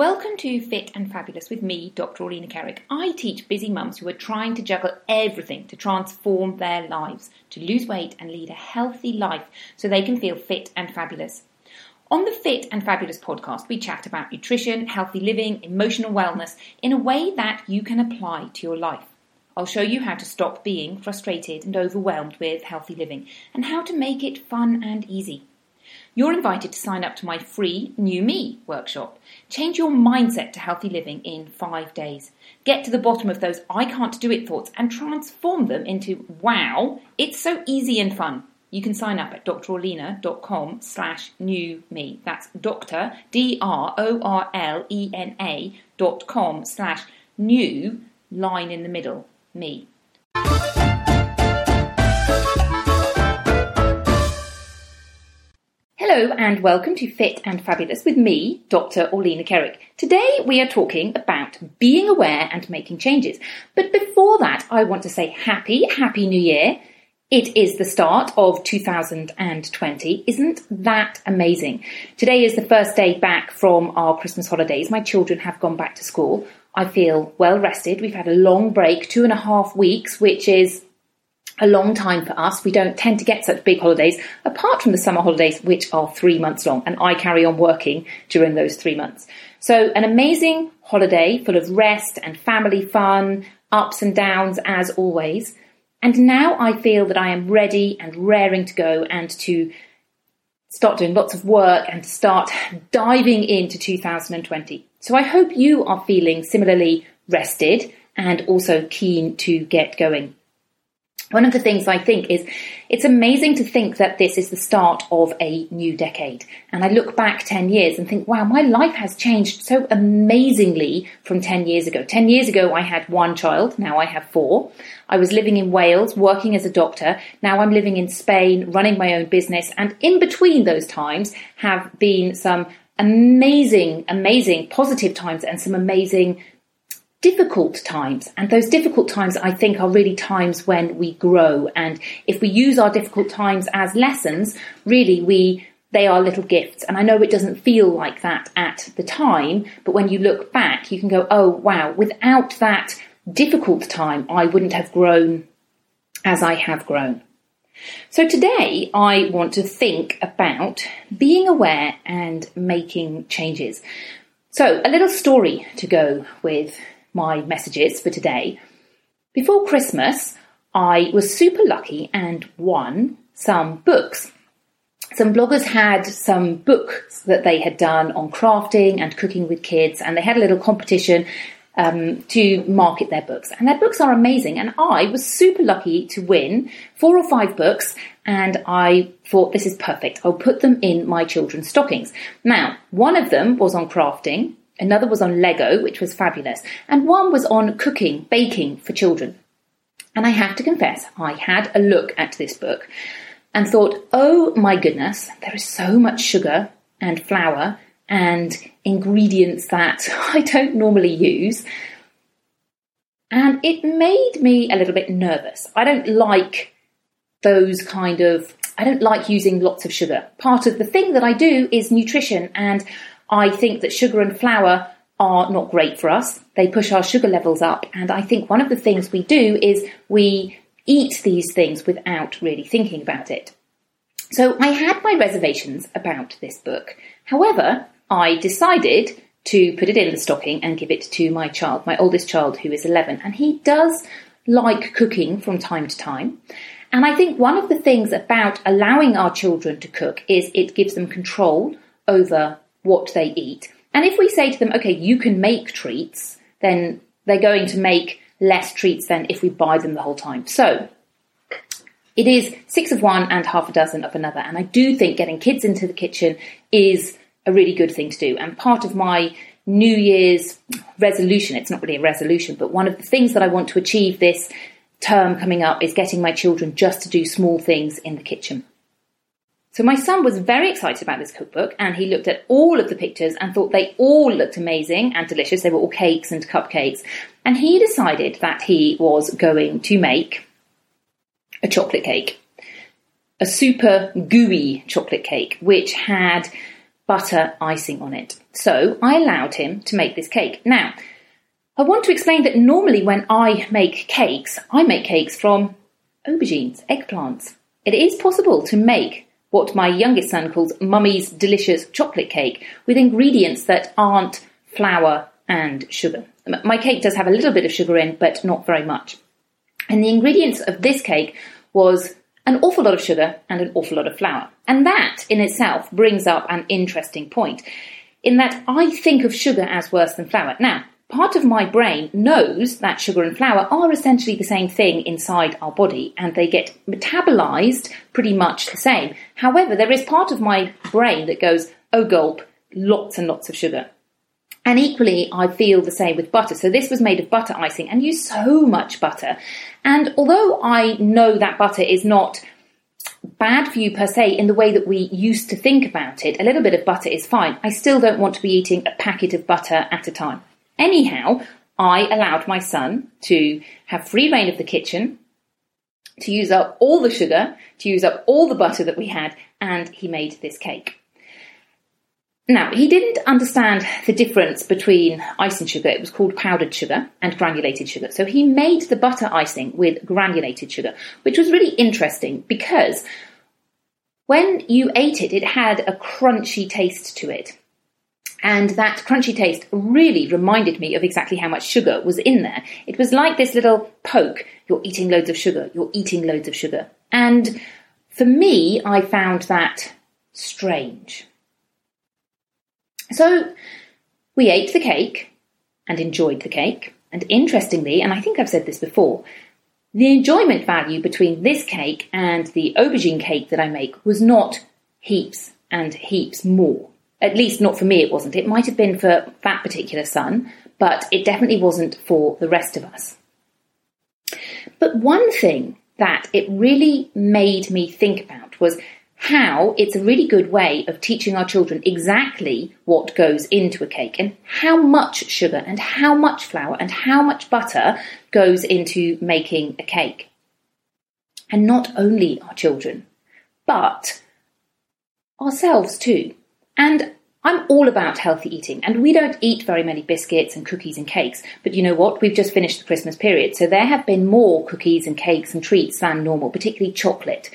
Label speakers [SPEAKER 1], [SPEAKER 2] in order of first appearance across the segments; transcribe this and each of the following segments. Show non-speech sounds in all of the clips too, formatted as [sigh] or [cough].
[SPEAKER 1] Welcome to Fit and Fabulous with me, Dr. Orlena Kerek. I teach busy mums who are trying to juggle everything to transform their lives, to lose weight and lead a healthy life so they can feel fit and fabulous. On the Fit and Fabulous podcast, we chat about nutrition, healthy living, emotional wellness in a way that you can apply to your life. I'll show you how to stop being frustrated and overwhelmed with healthy living and how to make it fun and easy you're invited to sign up to my free New Me workshop. Change your mindset to healthy living in five days. Get to the bottom of those I can't do it thoughts and transform them into wow, it's so easy and fun. You can sign up at drorlena.com slash new me. That's doctor, D-R-O-R-L-E-N-A dot com slash new line in the middle, me. Hello and welcome to Fit and Fabulous with me, Dr. Orlena Kerek. Today we are talking about being aware and making changes. But before that, I want to say happy, happy new year. It is the start of 2020. Isn't that amazing? Today is the first day back from our Christmas holidays. My children have gone back to school. I feel well rested. We've had a long break, two and a half weeks, which is a long time for us. We don't tend to get such big holidays, apart from the summer holidays, which are three months long, and I carry on working during those three months. So, an amazing holiday full of rest and family fun, ups and downs as always. And now I feel that I am ready and raring to go and to start doing lots of work and start diving into 2020. So I hope you are feeling similarly rested and also keen to get going one of the things I think is it's amazing to think that this is the start of a new decade. And I look back 10 years and think, wow, my life has changed so amazingly from 10 years ago. 10 years ago, I had one child. Now I have four. I was living in Wales, working as a doctor. Now I'm living in Spain, running my own business. And in between those times have been some amazing, amazing positive times and some amazing difficult times. And those difficult times, I think, are really times when we grow. And if we use our difficult times as lessons, really we they are little gifts. And I know it doesn't feel like that at the time, but when you look back, you can go, oh wow, without that difficult time, I wouldn't have grown as I have grown. So today I want to think about being aware and making changes. So a little story to go with my messages for today. Before Christmas, I was super lucky and won some books. Some bloggers had some books that they had done on crafting and cooking with kids, and they had a little competition. um, to market their books. And their books are amazing. And I was super lucky to win four or five books. And I thought this is perfect. I'll put them in my children's stockings. Now, one of them was on crafting. Another was on Lego, which was fabulous. And one was on cooking, baking for children. And I have to confess, I had a look at this book and thought, oh my goodness, there is so much sugar and flour and ingredients that [laughs] I don't normally use. And it made me a little bit nervous. I don't like those kind of, I don't like using lots of sugar. Part of the thing that I do is nutrition, and I think that sugar and flour are not great for us. They push our sugar levels up. And I think one of the things we do is we eat these things without really thinking about it. So I had my reservations about this book. However, I decided to put it in the stocking and give it to my child, my oldest child who is 11. And he does like cooking from time to time. And I think one of the things about allowing our children to cook is it gives them control over what they eat. And if we say to them, okay, you can make treats, then they're going to make less treats than if we buy them the whole time. So it is six of one and half a dozen of another. And I do think getting kids into the kitchen is a really good thing to do. And part of my New Year's resolution, it's not really a resolution, but one of the things that I want to achieve this term coming up is getting my children just to do small things in the kitchen. So my son was very excited about this cookbook and he looked at all of the pictures and thought they all looked amazing and delicious. They were all cakes and cupcakes. And he decided that he was going to make a chocolate cake. A super gooey chocolate cake, which had butter icing on it. So I allowed him to make this cake. Now, I want to explain that normally when I make cakes, I make cakes from aubergines, eggplants. It is possible to make what my youngest son calls mummy's delicious chocolate cake with ingredients that aren't flour and sugar. My cake does have a little bit of sugar in, but not very much. And the ingredients of this cake was an awful lot of sugar and an awful lot of flour. And that in itself brings up an interesting point in that I think of sugar as worse than flour. Now, part of my brain knows that sugar and flour are essentially the same thing inside our body and they get metabolized pretty much the same. However, there is part of my brain that goes, oh gulp, lots and lots of sugar. And equally, I feel the same with butter. So this was made of butter icing and used so much butter. And although I know that butter is not bad for you per se in the way that we used to think about it, a little bit of butter is fine. I still don't want to be eating a packet of butter at a time. Anyhow, I allowed my son to have free reign of the kitchen, to use up all the sugar, to use up all the butter that we had, and he made this cake. Now, he didn't understand the difference between icing sugar, it was called powdered sugar, and granulated sugar. So he made the butter icing with granulated sugar, which was really interesting because when you ate it, it had a crunchy taste to it. And that crunchy taste really reminded me of exactly how much sugar was in there. It was like this little poke. You're eating loads of sugar. You're eating loads of sugar. And for me, I found that strange. So we ate the cake and enjoyed the cake. And interestingly, and I think I've said this before, the enjoyment value between this cake and the aubergine cake that I make was not heaps and heaps more. At least not for me, it wasn't. It might have been for that particular son, but it definitely wasn't for the rest of us. But one thing that it really made me think about was how it's a really good way of teaching our children exactly what goes into a cake and how much sugar and how much flour and how much butter goes into making a cake. And not only our children, but ourselves too. And I'm all about healthy eating, and we don't eat very many biscuits and cookies and cakes. But you know what? We've just finished the Christmas period, so there have been more cookies and cakes and treats than normal, particularly chocolate.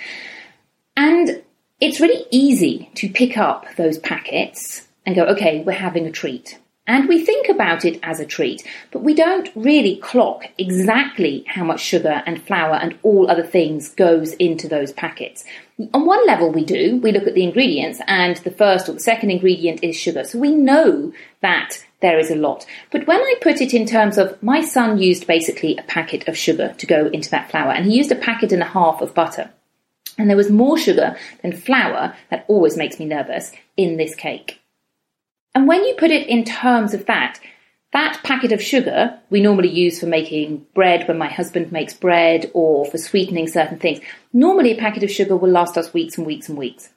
[SPEAKER 1] And it's really easy to pick up those packets and go, okay, we're having a treat. And we think about it as a treat, but we don't really clock exactly how much sugar and flour and all other things goes into those packets. On one level, we do. We look at the ingredients, and the first or the second ingredient is sugar. So we know that there is a lot. But when I put it in terms of my son used basically a packet of sugar to go into that flour, and he used a packet and a half of butter. And there was more sugar than flour, that always makes me nervous, in this cake. And when you put it in terms of that, that packet of sugar we normally use for making bread when my husband makes bread or for sweetening certain things. Normally, a packet of sugar will last us weeks and weeks and weeks.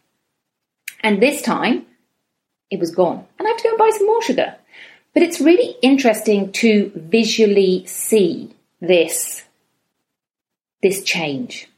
[SPEAKER 1] And this time, it was gone. And I have to go and buy some more sugar. But it's really interesting to visually see this, this change.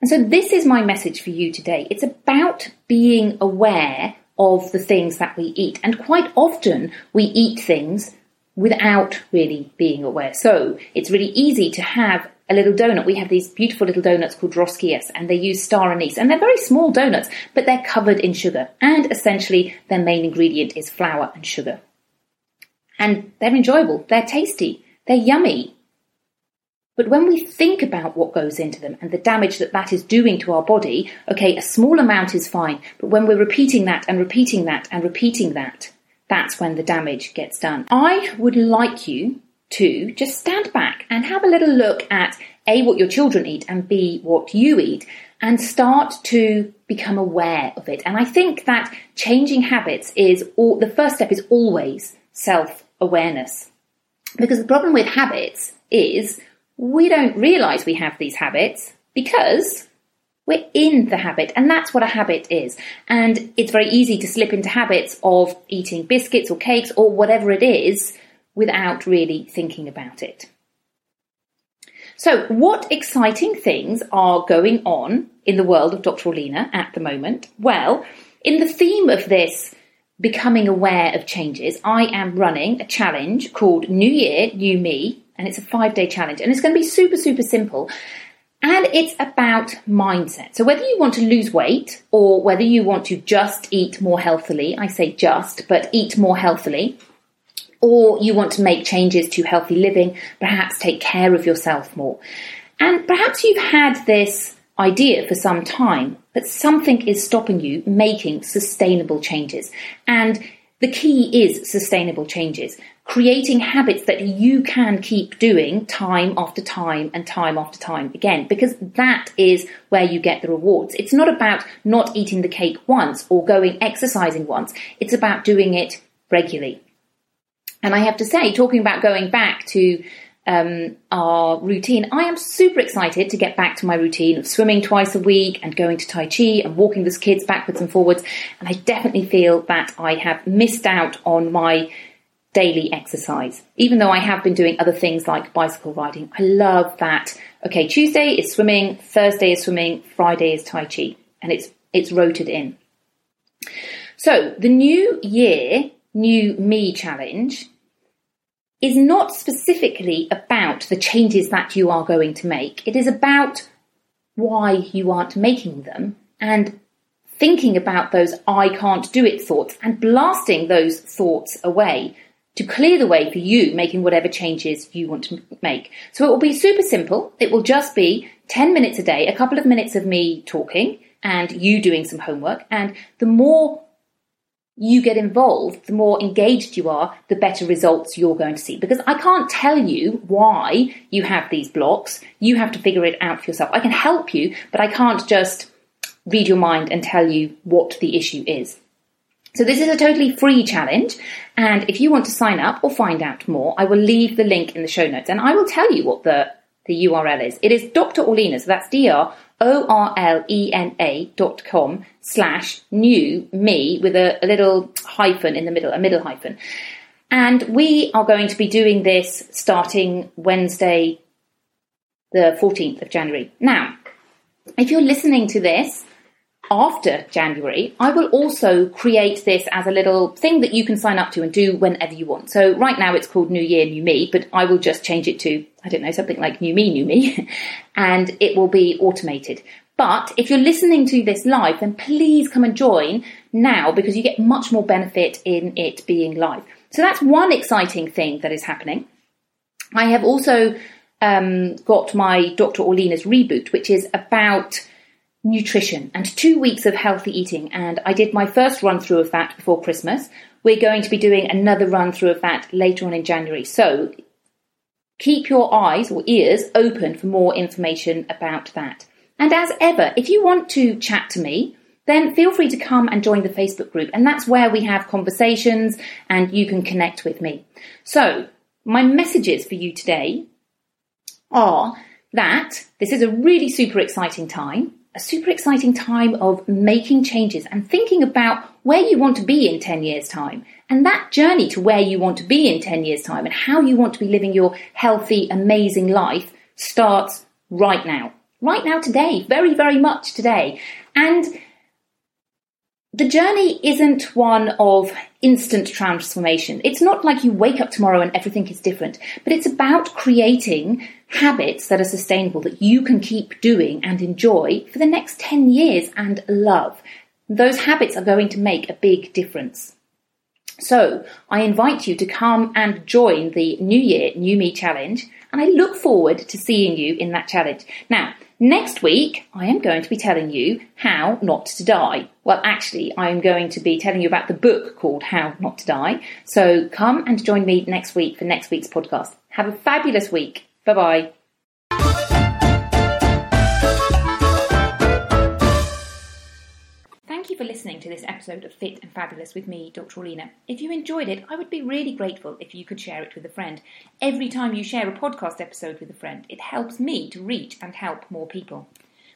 [SPEAKER 1] And so this is my message for you today. It's about being aware of the things that we eat. And quite often we eat things without really being aware. So it's really easy to have a little donut. We have these beautiful little donuts called rosquillas and they use star anise and they're very small donuts, but they're covered in sugar. And essentially their main ingredient is flour and sugar. And they're enjoyable. They're tasty. They're yummy. But when we think about what goes into them and the damage that that is doing to our body, okay, a small amount is fine. But when we're repeating that and repeating that and repeating that, that's when the damage gets done. I would like you to just stand back and have a little look at A, what your children eat and B, what you eat and start to become aware of it. And I think that changing habits is all, the first step is always self awareness. Because the problem with habits is we don't realize we have these habits because we're in the habit, and that's what a habit is. And it's very easy to slip into habits of eating biscuits or cakes or whatever it is without really thinking about it. So, what exciting things are going on in the world of Dr. Orlena at the moment? Well, in the theme of this becoming aware of changes, I am running a challenge called New Year, New Me, and it's a five day challenge. And it's going to be super, super simple. And it's about mindset. So whether you want to lose weight or whether you want to just eat more healthily, I say just, but eat more healthily, or you want to make changes to healthy living, perhaps take care of yourself more. And perhaps you've had this idea for some time, but something is stopping you making sustainable changes. And the key is sustainable changes, creating habits that you can keep doing time after time and time after time again, because that is where you get the rewards. It's not about not eating the cake once or going exercising once. It's about doing it regularly. And I have to say, talking about going back to um, our routine, I am super excited to get back to my routine of swimming twice a week and going to Tai Chi and walking the kids backwards and forwards. And I definitely feel that I have missed out on my daily exercise, even though I have been doing other things like bicycle riding. I love that. Okay, Tuesday is swimming, Thursday is swimming, Friday is Tai Chi, and it's it's rotated in. So the new year, new me challenge is not specifically about the changes that you are going to make. It is about why you aren't making them and thinking about those I can't do it thoughts and blasting those thoughts away to clear the way for you making whatever changes you want to make. So it will be super simple. It will just be 10 minutes a day, a couple of minutes of me talking and you doing some homework. And the more you get involved, the more engaged you are, the better results you're going to see. Because I can't tell you why you have these blocks. You have to figure it out for yourself. I can help you, but I can't just read your mind and tell you what the issue is. So this is a totally free challenge. And if you want to sign up or find out more, I will leave the link in the show notes and I will tell you what the, the URL is. It is Dr. Orlena. So that's D-R dot com slash new me with a, a little hyphen in the middle, a middle hyphen. And we are going to be doing this starting Wednesday, the 14th of January. Now, if you're listening to this after January, I will also create this as a little thing that you can sign up to and do whenever you want. So right now it's called New Year, New Me, but I will just change it to, I don't know, something like New Me, New Me, [laughs] and it will be automated. But if you're listening to this live, then please come and join now because you get much more benefit in it being live. So that's one exciting thing that is happening. I have also um, got my Dr. Orlena's reboot, which is about nutrition and two weeks of healthy eating. And I did my first run through of that before Christmas, we're going to be doing another run through of that later on in January. So keep your eyes or ears open for more information about that. And as ever, if you want to chat to me, then feel free to come and join the Facebook group. And that's where we have conversations and you can connect with me. So my messages for you today are that this is a really super exciting time, a super exciting time of making changes and thinking about where you want to be in 10 years' time. And that journey to where you want to be in 10 years' time and how you want to be living your healthy, amazing life starts right now. Right now, today, very, very much today. And the journey isn't one of instant transformation. It's not like you wake up tomorrow and everything is different, but it's about creating habits that are sustainable that you can keep doing and enjoy for the next 10 years and love. Those habits are going to make a big difference. So I invite you to come and join the New Year, New Me challenge, and I look forward to seeing you in that challenge. Now, Next week, I am going to be telling you how not to die. Well, actually, I am going to be telling you about the book called How Not to Die. So come and join me next week for next week's podcast. Have a fabulous week. Bye bye. You for listening to this episode of Fit and Fabulous with me, Dr. Orlena. If you enjoyed it, I would be really grateful if you could share it with a friend. Every time you share a podcast episode with a friend, it helps me to reach and help more people.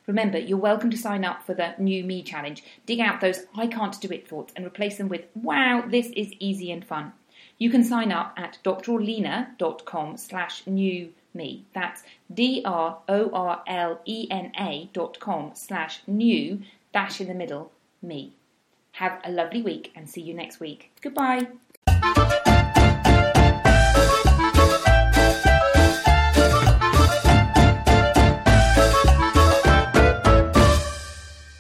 [SPEAKER 1] Remember, you're welcome to sign up for the New Me Challenge. Dig out those I can't do it thoughts and replace them with, wow, this is easy and fun. You can sign up at drorlena.com slash new me. That's D-R-O-R-L-E-N-A dot com slash new dash in the middle me. Have a lovely week and see you next week. Goodbye.